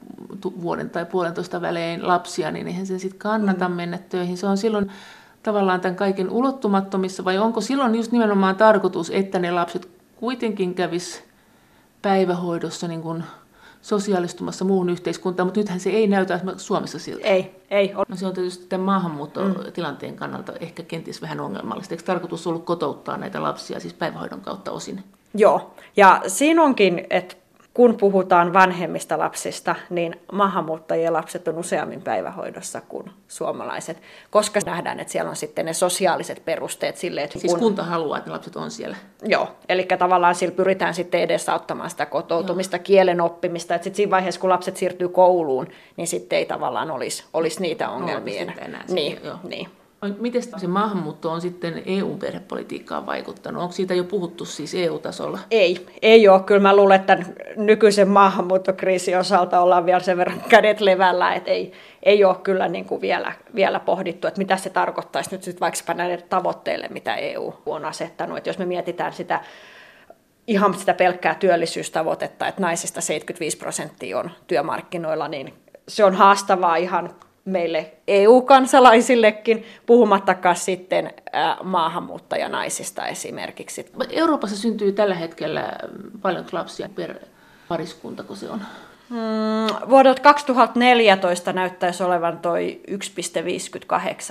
vuoden tai puolentoista välein lapsia, niin eihän sen sitten kannata mm. mennä töihin. Se on silloin tavallaan tämän kaiken ulottumattomissa, vai onko silloin just nimenomaan tarkoitus, että ne lapset kuitenkin kävis päivähoidossa niin kuin sosiaalistumassa muuhun yhteiskuntaan, mutta nythän se ei näytä Suomessa siltä. Ei, ei. No se on tietysti tämän maahanmuuttotilanteen kannalta ehkä kenties vähän ongelmallista. Eikö tarkoitus ollut kotouttaa näitä lapsia siis päivähoidon kautta osin? Joo, ja siinä onkin, että kun puhutaan vanhemmista lapsista, niin maahanmuuttajien lapset on useammin päivähoidossa kuin suomalaiset, koska nähdään, että siellä on sitten ne sosiaaliset perusteet sille, että Siis kun... kunta haluaa, että ne lapset on siellä. Joo, eli tavallaan sillä pyritään sitten edesauttamaan sitä kotoutumista, Joo. kielen oppimista, että sitten siinä vaiheessa, kun lapset siirtyy kouluun, niin sitten ei tavallaan olisi, olisi niitä ongelmia. No, enää niin, niin. Miten se maahanmuutto on sitten EU-perhepolitiikkaan vaikuttanut? Onko siitä jo puhuttu siis EU-tasolla? Ei, ei ole. Kyllä mä luulen, että nykyisen maahanmuuttokriisin osalta ollaan vielä sen verran kädet levällä, että ei, ei ole kyllä niin kuin vielä, vielä pohdittu, että mitä se tarkoittaisi nyt sitten vaikkapa näille tavoitteille, mitä EU on asettanut. Että jos me mietitään sitä ihan sitä pelkkää työllisyystavoitetta, että naisista 75 prosenttia on työmarkkinoilla, niin se on haastavaa ihan meille EU-kansalaisillekin, puhumattakaan sitten maahanmuuttajanaisista esimerkiksi. Euroopassa syntyy tällä hetkellä paljon lapsia per pariskunta, kun se on? Mm, vuodelta 2014 näyttäisi olevan toi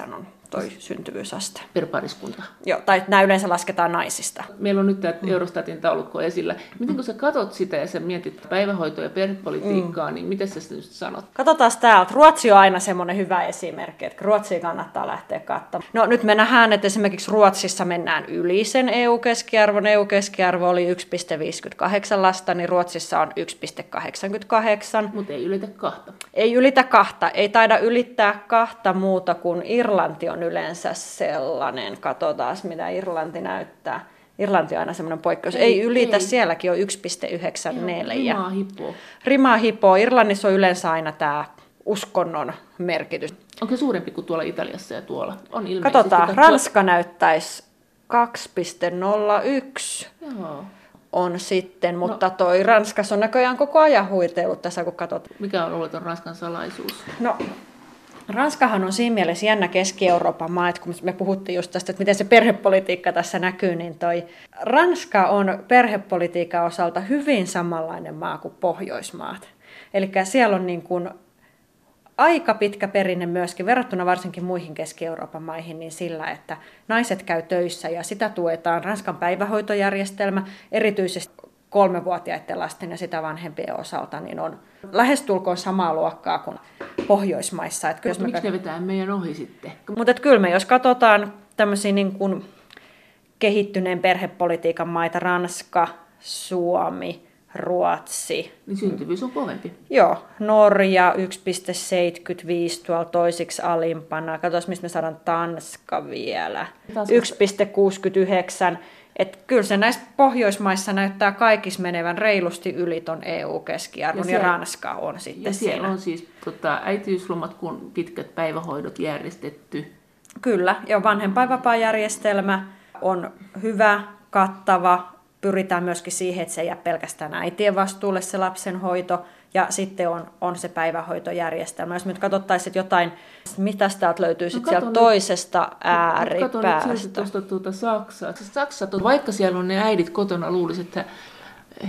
1,58 on toi syntyvyysaste. Per pariskunta. Joo, tai nämä yleensä lasketaan naisista. Meillä on nyt tämä Eurostatin taulukko esillä. Miten kun sä katot sitä ja sä mietit päivähoitoa ja perhepolitiikkaa, mm. niin miten sä nyt sanot? Katsotaan täältä. Ruotsi on aina semmoinen hyvä esimerkki, että Ruotsia kannattaa lähteä katsomaan. No nyt me nähdään, että esimerkiksi Ruotsissa mennään yli sen EU-keskiarvon. EU-keskiarvo oli 1,58 lasta, niin Ruotsissa on 1,88. Mutta ei ylitä kahta. Ei ylitä kahta. Ei taida ylittää kahta muuta kuin Irlanti on on yleensä sellainen, katsotaan mitä Irlanti näyttää. Irlanti on aina semmoinen poikkeus. Ei, ei ylitä, ei. sielläkin on 1,94. Rimaa hipoo. Rimaa hipoo. Irlannissa on yleensä aina tämä uskonnon merkitys. Onko se suurempi kuin tuolla Italiassa ja tuolla? On ilmeisesti. Katsotaan, Ranska näyttäisi 2,01. Joo on sitten, mutta no. toi Ranskassa on näköjään koko ajan huitellut tässä, kun katsot. Mikä on ollut Ranskan salaisuus? No, Ranskahan on siinä mielessä jännä Keski-Euroopan maa, että kun me puhuttiin just tästä, että miten se perhepolitiikka tässä näkyy, niin toi Ranska on perhepolitiikan osalta hyvin samanlainen maa kuin Pohjoismaat. Eli siellä on niin kuin aika pitkä perinne myöskin verrattuna varsinkin muihin Keski-Euroopan maihin niin sillä, että naiset käy töissä ja sitä tuetaan Ranskan päivähoitojärjestelmä, erityisesti kolmevuotiaiden lasten ja sitä vanhempien osalta, niin on lähestulkoon samaa luokkaa kuin Pohjoismaissa. Että miksi me... ne vetää meidän ohi sitten? Mutta kyllä me, jos katsotaan tämmöisiä niin kuin kehittyneen perhepolitiikan maita, Ranska, Suomi, Ruotsi. Niin syntyvyys on kovempi. Joo, Norja 1,75 tuolla toisiksi alimpana. Katsotaan, mistä me saadaan Tanska vielä. 1,69. Et kyllä se näissä Pohjoismaissa näyttää kaikissa menevän reilusti yli ton EU-keskiarvon, ja, ja Ranska on sitten ja siellä. on siis tota, äitiyslomat, kun pitkät päivähoidot järjestetty. Kyllä, ja vanhempainvapaajärjestelmä on hyvä, kattava, pyritään myöskin siihen, että se ei jää pelkästään äitien vastuulle se lapsenhoito, ja sitten on, on se päivähoitojärjestelmä. Jos nyt katsottaisiin jotain, mitä täältä löytyy no, sitten sieltä toisesta ääripäästä. Katso nyt tuosta tuota Saksaa. Saksa, vaikka siellä on ne äidit kotona, luulisi, että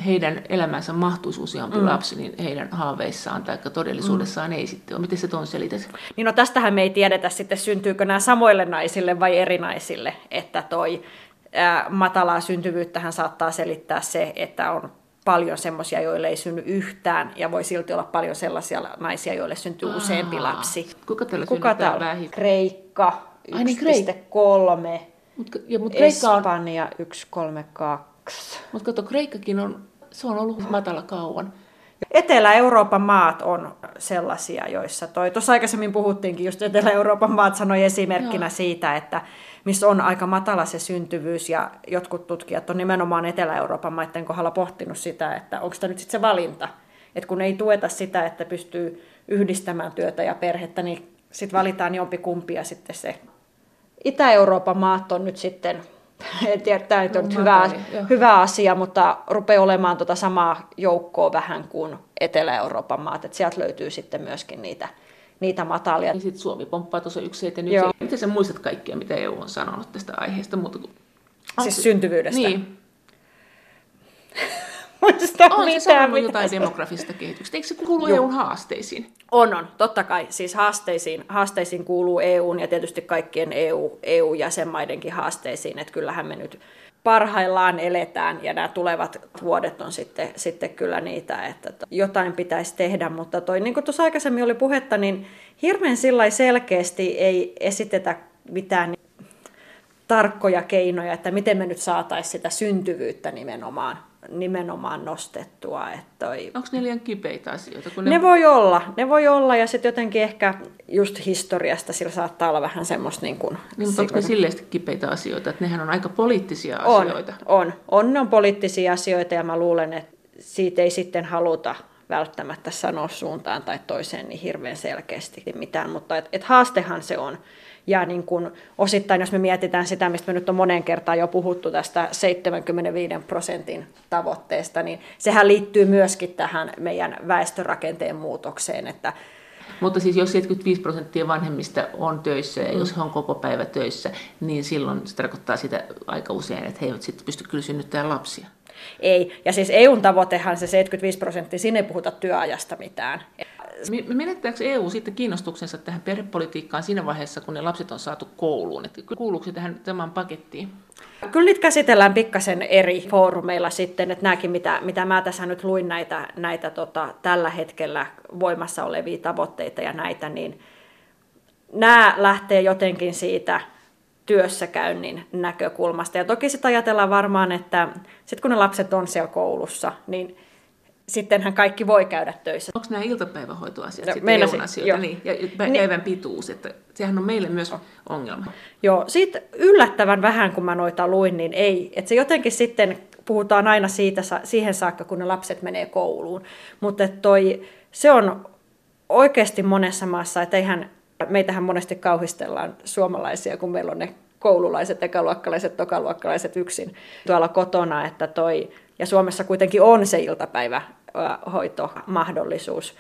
heidän elämänsä mahtuisi useampi mm. lapsi, niin heidän haaveissaan tai todellisuudessaan mm. ei sitten ole. Miten se tuon selität? Niin no tästähän me ei tiedetä sitten, syntyykö nämä samoille naisille vai eri naisille, että toi ää, matalaa syntyvyyttähän saattaa selittää se, että on paljon semmoisia, joille ei synny yhtään, ja voi silti olla paljon sellaisia naisia, joille syntyy Aa, useampi lapsi. Kuka täällä Kuka täällä? Vähiten? Kreikka 1,3. Mut, ja, mut Kreikka Espanja 1,32. Mutta kato, Kreikkakin on, se on ollut matala kauan. Etelä-Euroopan maat on sellaisia, joissa toi, tuossa aikaisemmin puhuttiinkin, just Etelä-Euroopan maat sanoi esimerkkinä Joo. siitä, että missä on aika matala se syntyvyys ja jotkut tutkijat on nimenomaan Etelä-Euroopan maiden kohdalla pohtinut sitä, että onko tämä nyt sitten se valinta, että kun ei tueta sitä, että pystyy yhdistämään työtä ja perhettä, niin sitten valitaan jompi kumpi ja sitten se Itä-Euroopan maat on nyt sitten en tiedä, tämä nyt on no, hyvä, hyvä asia, mutta rupeaa olemaan tuota samaa joukkoa vähän kuin Etelä-Euroopan maat, että sieltä löytyy sitten myöskin niitä, niitä matalia. Niin sitten Suomi pomppaa tuossa yksi eteen yksi. Miten sä muistat kaikkea, mitä EU on sanonut tästä aiheesta? Kuin... Siis syntyvyydestä? Niin. Muista on mitään. se sanonut jotain demografista kehityksestä. Eikö se kuulu Joo. EUn haasteisiin? On, on. Totta kai. Siis haasteisiin, haasteisiin kuuluu EUn ja tietysti kaikkien EU, EU-jäsenmaidenkin haasteisiin. Että kyllähän me nyt parhaillaan eletään ja nämä tulevat vuodet on sitten, sitten kyllä niitä, että jotain pitäisi tehdä, mutta toi, niin kuin tuossa aikaisemmin oli puhetta, niin hirveän sillä selkeästi ei esitetä mitään tarkkoja keinoja, että miten me nyt saataisiin sitä syntyvyyttä nimenomaan nimenomaan nostettua. Että toi... Onko ne liian kipeitä asioita? Kun ne... ne voi olla, ne voi olla ja sitten jotenkin ehkä just historiasta sillä saattaa olla vähän semmoista niin kuin... Niin, mutta onko ne silleen kipeitä asioita, että nehän on aika poliittisia on, asioita? On, on, ne on poliittisia asioita ja mä luulen, että siitä ei sitten haluta välttämättä sanoa suuntaan tai toiseen niin hirveän selkeästi mitään, mutta et, et haastehan se on. Ja niin kun osittain, jos me mietitään sitä, mistä me nyt on monen kertaan jo puhuttu tästä 75 prosentin tavoitteesta, niin sehän liittyy myöskin tähän meidän väestörakenteen muutokseen, että mutta siis jos 75 prosenttia vanhemmista on töissä ja jos he on koko päivä töissä, niin silloin se tarkoittaa sitä aika usein, että he eivät sitten pysty kyllä synnyttämään lapsia. Ei, ja siis EUn tavoitehan se 75 prosenttia, sinne ei puhuta työajasta mitään. Menettääkö EU sitten kiinnostuksensa tähän perhepolitiikkaan siinä vaiheessa, kun ne lapset on saatu kouluun? Että kuuluuko se tähän tämän pakettiin? Kyllä niitä käsitellään pikkasen eri foorumeilla sitten, että nämäkin, mitä, mitä mä tässä nyt luin näitä, näitä tota, tällä hetkellä voimassa olevia tavoitteita ja näitä, niin nämä lähtee jotenkin siitä työssäkäynnin näkökulmasta. Ja toki sitten ajatellaan varmaan, että sitten kun ne lapset on siellä koulussa, niin sittenhän kaikki voi käydä töissä. Onko nämä iltapäivähoitoasiat no, sitten EUn asioita? Niin, ja päivän niin, pituus, että sehän on meille myös ongelma. Joo, sitten yllättävän vähän, kun mä noita luin, niin ei. Että se jotenkin sitten, puhutaan aina siitä, siihen saakka, kun ne lapset menee kouluun. Mutta toi, se on oikeasti monessa maassa, että eihän, meitähän monesti kauhistellaan suomalaisia, kun meillä on ne koululaiset, ekaluokkalaiset, tokaluokkalaiset yksin tuolla kotona, että toi, ja Suomessa kuitenkin on se iltapäivähoitomahdollisuus.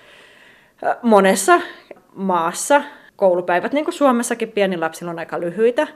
Monessa maassa koulupäivät, niin kuin Suomessakin, pieni lapsilla on aika lyhyitä.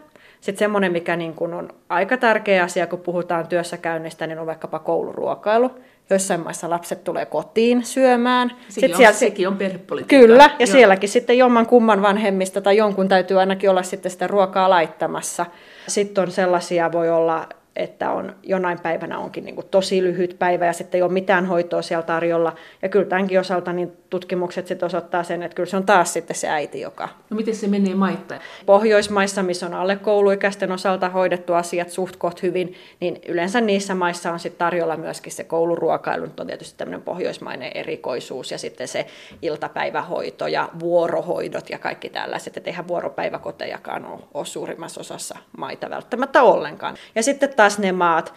Sitten semmoinen, mikä niin kuin on aika tärkeä asia, kun puhutaan työssäkäynnistä, niin on vaikkapa kouluruokailu. Joissain maissa lapset tulee kotiin syömään. Sekin, sitten on, siellä, sekin on perhepolitiikka. Kyllä, ja Joo. sielläkin sitten jomman kumman vanhemmista tai jonkun täytyy ainakin olla sitten sitä ruokaa laittamassa. Sitten on sellaisia, voi olla että on, jonain päivänä onkin niin kuin tosi lyhyt päivä ja sitten ei ole mitään hoitoa siellä tarjolla. Ja kyllä tämänkin osalta niin tutkimukset sitten osoittaa sen, että kyllä se on taas sitten se äiti, joka... No miten se menee maittain? Pohjoismaissa, missä on alle kouluikäisten osalta hoidettu asiat suht koht hyvin, niin yleensä niissä maissa on sitten tarjolla myöskin se kouluruokailu. Nyt on tietysti tämmöinen pohjoismainen erikoisuus ja sitten se iltapäivähoito ja vuorohoidot ja kaikki tällaiset. Että eihän vuoropäiväkotejakaan ole, ole suurimmassa osassa maita välttämättä ollenkaan. Ja sitten taas ne maat,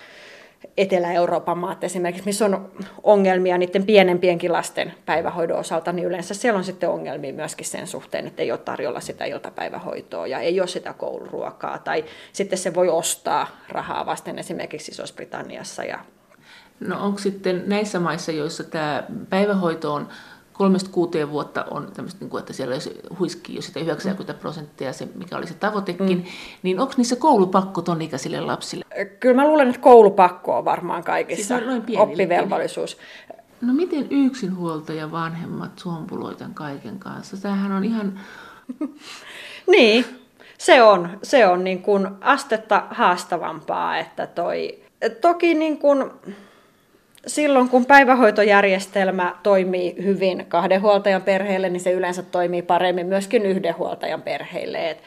Etelä-Euroopan maat esimerkiksi, missä on ongelmia niiden pienempienkin lasten päivähoidon osalta, niin yleensä siellä on sitten ongelmia myöskin sen suhteen, että ei ole tarjolla sitä iltapäivähoitoa ja ei ole sitä kouluruokaa, tai sitten se voi ostaa rahaa vasten esimerkiksi Iso-Britanniassa. Ja... No onko sitten näissä maissa, joissa tämä päivähoito on kolmesta kuuteen vuotta on tämmöistä, niin kuin, että siellä olisi huiski jo sitä 90 prosenttia, se, mikä oli se tavoitekin, mm. niin onko niissä koulupakko ton ikäisille lapsille? Kyllä mä luulen, että koulupakko on varmaan kaikissa, siis on oppivelvollisuus. No miten yksinhuoltaja vanhemmat suompuloivat tämän kaiken kanssa? Tämähän on ihan... niin, se on, se on niin kuin astetta haastavampaa, että toi... Toki niin kuin, silloin kun päivähoitojärjestelmä toimii hyvin kahden huoltajan perheelle, niin se yleensä toimii paremmin myöskin yhden huoltajan perheille. Et,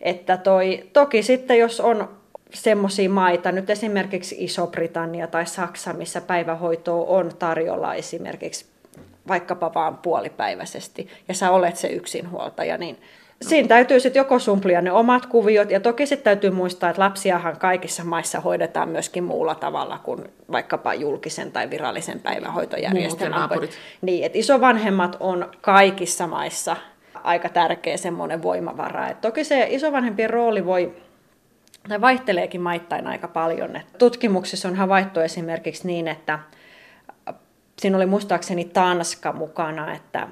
että toi, toki sitten jos on semmoisia maita, nyt esimerkiksi Iso-Britannia tai Saksa, missä päivähoitoa on tarjolla esimerkiksi vaikkapa vaan puolipäiväisesti, ja sä olet se yksinhuoltaja, niin Siinä täytyy sitten joko sumplia ne omat kuviot, ja toki sitten täytyy muistaa, että lapsiahan kaikissa maissa hoidetaan myöskin muulla tavalla kuin vaikkapa julkisen tai virallisen päivähoitojärjestelmän. Niin, että isovanhemmat on kaikissa maissa aika tärkeä semmoinen voimavara. Et toki se isovanhempien rooli voi tai vaihteleekin maittain aika paljon. Et tutkimuksissa on havaittu esimerkiksi niin, että siinä oli muistaakseni Tanska mukana, että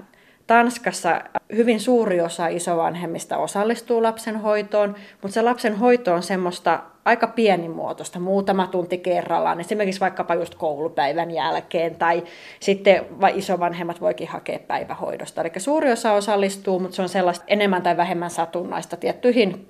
Tanskassa hyvin suuri osa isovanhemmista osallistuu lapsen hoitoon, mutta se lapsen hoito on semmoista aika pienimuotoista, muutama tunti kerrallaan, esimerkiksi vaikkapa just koulupäivän jälkeen, tai sitten isovanhemmat voikin hakea päivähoidosta. Eli suuri osa osallistuu, mutta se on sellaista enemmän tai vähemmän satunnaista tiettyihin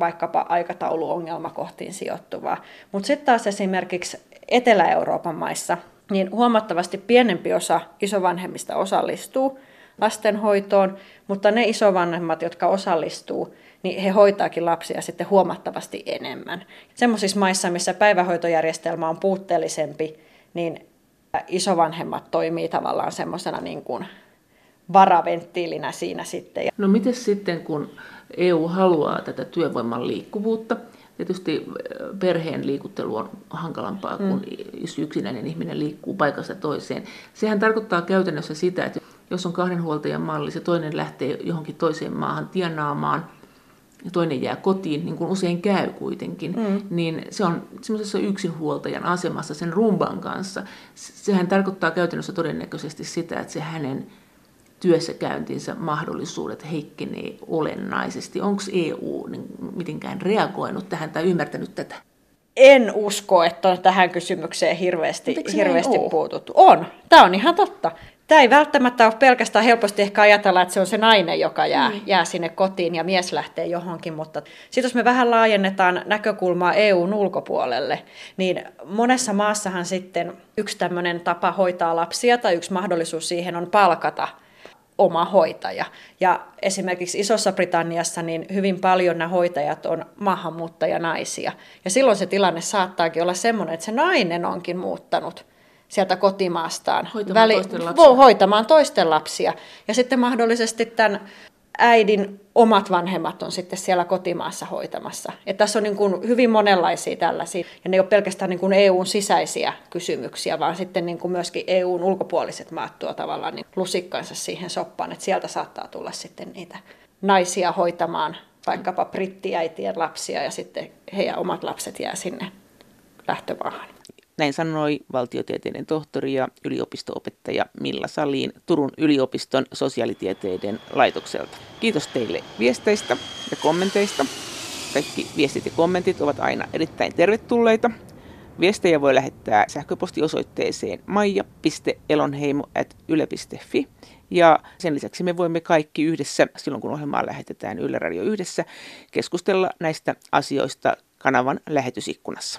vaikkapa aikatauluongelmakohtiin sijoittuvaa. Mutta sitten taas esimerkiksi Etelä-Euroopan maissa, niin huomattavasti pienempi osa isovanhemmista osallistuu, lastenhoitoon, mutta ne isovanhemmat, jotka osallistuu, niin he hoitaakin lapsia sitten huomattavasti enemmän. Semmoisissa maissa, missä päivähoitojärjestelmä on puutteellisempi, niin isovanhemmat toimii tavallaan semmoisena niin kuin varaventtiilinä siinä sitten. No miten sitten, kun EU haluaa tätä työvoiman liikkuvuutta, Tietysti perheen liikuttelu on hankalampaa, kun mm. jos yksinäinen ihminen liikkuu paikasta toiseen. Sehän tarkoittaa käytännössä sitä, että jos on kahden huoltajan malli, se toinen lähtee johonkin toiseen maahan tienaamaan ja toinen jää kotiin, niin kuin usein käy kuitenkin, mm. niin se on semmoisessa yksinhuoltajan asemassa sen rumban kanssa. Sehän tarkoittaa käytännössä todennäköisesti sitä, että se hänen työssäkäyntinsä mahdollisuudet heikkenee olennaisesti. Onko EU niin mitenkään reagoinut tähän tai ymmärtänyt tätä? En usko, että on tähän kysymykseen hirveästi, hirveästi puututtu. On, tämä on ihan totta. Tämä ei välttämättä ole pelkästään helposti ehkä ajatella, että se on se nainen, joka jää, mm. jää sinne kotiin ja mies lähtee johonkin, mutta sitten jos me vähän laajennetaan näkökulmaa EUn ulkopuolelle, niin monessa maassahan sitten yksi tämmöinen tapa hoitaa lapsia tai yksi mahdollisuus siihen on palkata oma hoitaja. Ja esimerkiksi Isossa Britanniassa niin hyvin paljon nämä hoitajat on maahanmuuttajanaisia. Ja silloin se tilanne saattaakin olla semmoinen, että se nainen onkin muuttanut – sieltä kotimaastaan. Hoitamaan, väli, toisten lapsia. hoitamaan toisten lapsia. Ja sitten mahdollisesti tämän äidin omat vanhemmat on sitten siellä kotimaassa hoitamassa. Et tässä on niin kuin hyvin monenlaisia tällaisia, ja ne ei ole pelkästään niin kuin EUn sisäisiä kysymyksiä, vaan sitten niin kuin myöskin EUn ulkopuoliset maat tuo tavallaan niin lusikkansa siihen soppaan, että sieltä saattaa tulla sitten niitä naisia hoitamaan vaikkapa brittiäitien lapsia, ja sitten heidän omat lapset jää sinne lähtömaahan. Näin sanoi valtiotieteiden tohtori ja yliopistoopettaja Milla Saliin Turun yliopiston sosiaalitieteiden laitokselta. Kiitos teille viesteistä ja kommenteista. Kaikki viestit ja kommentit ovat aina erittäin tervetulleita. Viestejä voi lähettää sähköpostiosoitteeseen maija.elonheimo.yle.fi. Ja sen lisäksi me voimme kaikki yhdessä, silloin kun ohjelmaa lähetetään Yle Radio yhdessä, keskustella näistä asioista kanavan lähetysikkunassa.